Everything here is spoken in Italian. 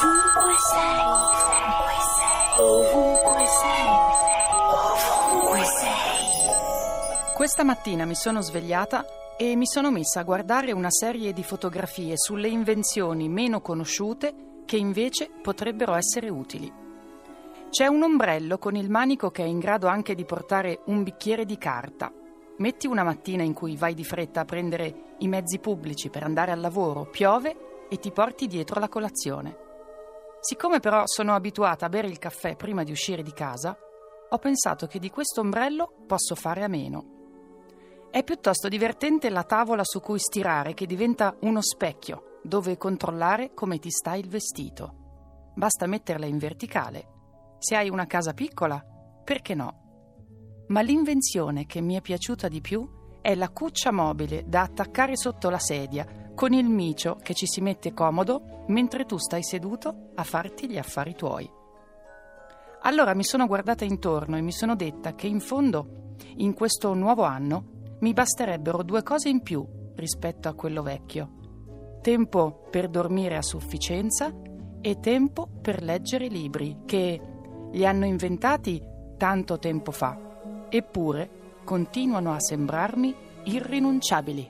Ovunque sei, ovunque sei, ovunque sei. ovunque sei. Questa mattina mi sono svegliata e mi sono messa a guardare una serie di fotografie sulle invenzioni meno conosciute che invece potrebbero essere utili. C'è un ombrello con il manico che è in grado anche di portare un bicchiere di carta. Metti una mattina in cui vai di fretta a prendere i mezzi pubblici per andare al lavoro, piove e ti porti dietro la colazione. Siccome però sono abituata a bere il caffè prima di uscire di casa, ho pensato che di questo ombrello posso fare a meno. È piuttosto divertente la tavola su cui stirare che diventa uno specchio dove controllare come ti sta il vestito. Basta metterla in verticale. Se hai una casa piccola, perché no? Ma l'invenzione che mi è piaciuta di più è la cuccia mobile da attaccare sotto la sedia con il micio che ci si mette comodo mentre tu stai seduto a farti gli affari tuoi. Allora mi sono guardata intorno e mi sono detta che in fondo, in questo nuovo anno, mi basterebbero due cose in più rispetto a quello vecchio. Tempo per dormire a sufficienza e tempo per leggere libri che li hanno inventati tanto tempo fa, eppure continuano a sembrarmi irrinunciabili.